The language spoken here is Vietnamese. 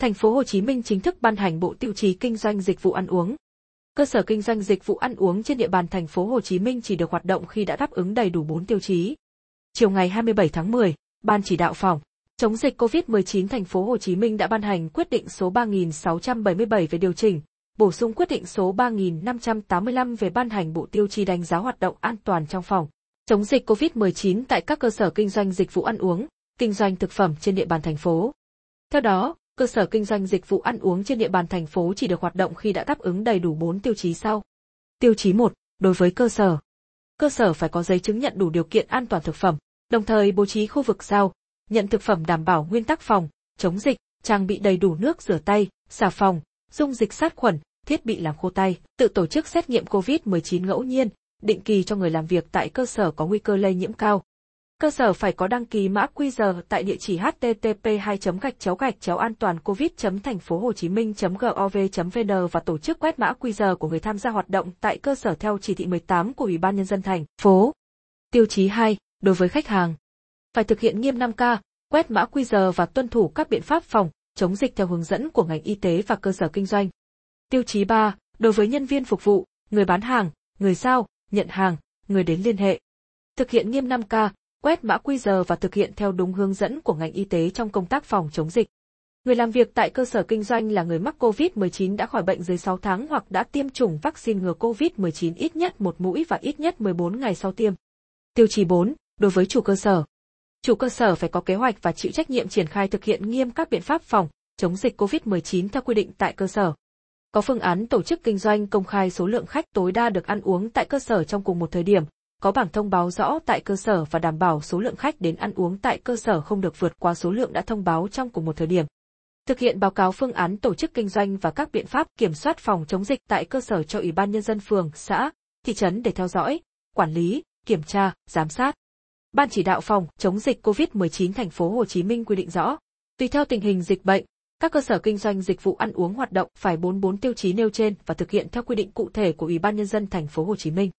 Thành phố Hồ Chí Minh chính thức ban hành bộ tiêu chí kinh doanh dịch vụ ăn uống. Cơ sở kinh doanh dịch vụ ăn uống trên địa bàn thành phố Hồ Chí Minh chỉ được hoạt động khi đã đáp ứng đầy đủ 4 tiêu chí. Chiều ngày 27 tháng 10, Ban chỉ đạo phòng chống dịch COVID-19 thành phố Hồ Chí Minh đã ban hành quyết định số 3677 về điều chỉnh, bổ sung quyết định số 3585 về ban hành bộ tiêu chí đánh giá hoạt động an toàn trong phòng chống dịch COVID-19 tại các cơ sở kinh doanh dịch vụ ăn uống, kinh doanh thực phẩm trên địa bàn thành phố. Theo đó, cơ sở kinh doanh dịch vụ ăn uống trên địa bàn thành phố chỉ được hoạt động khi đã đáp ứng đầy đủ 4 tiêu chí sau. Tiêu chí 1, đối với cơ sở. Cơ sở phải có giấy chứng nhận đủ điều kiện an toàn thực phẩm, đồng thời bố trí khu vực giao, nhận thực phẩm đảm bảo nguyên tắc phòng, chống dịch, trang bị đầy đủ nước rửa tay, xà phòng, dung dịch sát khuẩn, thiết bị làm khô tay, tự tổ chức xét nghiệm COVID-19 ngẫu nhiên, định kỳ cho người làm việc tại cơ sở có nguy cơ lây nhiễm cao. Cơ sở phải có đăng ký mã QR tại địa chỉ http 2 gạch chéo gạch chéo an toàn covid thành phố hồ chí minh gov vn và tổ chức quét mã QR của người tham gia hoạt động tại cơ sở theo chỉ thị 18 của Ủy ban nhân dân thành phố. Tiêu chí 2, đối với khách hàng, phải thực hiện nghiêm 5K, quét mã QR và tuân thủ các biện pháp phòng chống dịch theo hướng dẫn của ngành y tế và cơ sở kinh doanh. Tiêu chí 3, đối với nhân viên phục vụ, người bán hàng, người giao, nhận hàng, người đến liên hệ. Thực hiện nghiêm 5K, quét mã QR và thực hiện theo đúng hướng dẫn của ngành y tế trong công tác phòng chống dịch. Người làm việc tại cơ sở kinh doanh là người mắc COVID-19 đã khỏi bệnh dưới 6 tháng hoặc đã tiêm chủng vaccine ngừa COVID-19 ít nhất một mũi và ít nhất 14 ngày sau tiêm. Tiêu chí 4, đối với chủ cơ sở. Chủ cơ sở phải có kế hoạch và chịu trách nhiệm triển khai thực hiện nghiêm các biện pháp phòng, chống dịch COVID-19 theo quy định tại cơ sở. Có phương án tổ chức kinh doanh công khai số lượng khách tối đa được ăn uống tại cơ sở trong cùng một thời điểm, có bảng thông báo rõ tại cơ sở và đảm bảo số lượng khách đến ăn uống tại cơ sở không được vượt qua số lượng đã thông báo trong cùng một thời điểm. Thực hiện báo cáo phương án tổ chức kinh doanh và các biện pháp kiểm soát phòng chống dịch tại cơ sở cho Ủy ban nhân dân phường, xã, thị trấn để theo dõi, quản lý, kiểm tra, giám sát. Ban chỉ đạo phòng chống dịch COVID-19 thành phố Hồ Chí Minh quy định rõ, tùy theo tình hình dịch bệnh, các cơ sở kinh doanh dịch vụ ăn uống hoạt động phải 44 tiêu chí nêu trên và thực hiện theo quy định cụ thể của Ủy ban nhân dân thành phố Hồ Chí Minh.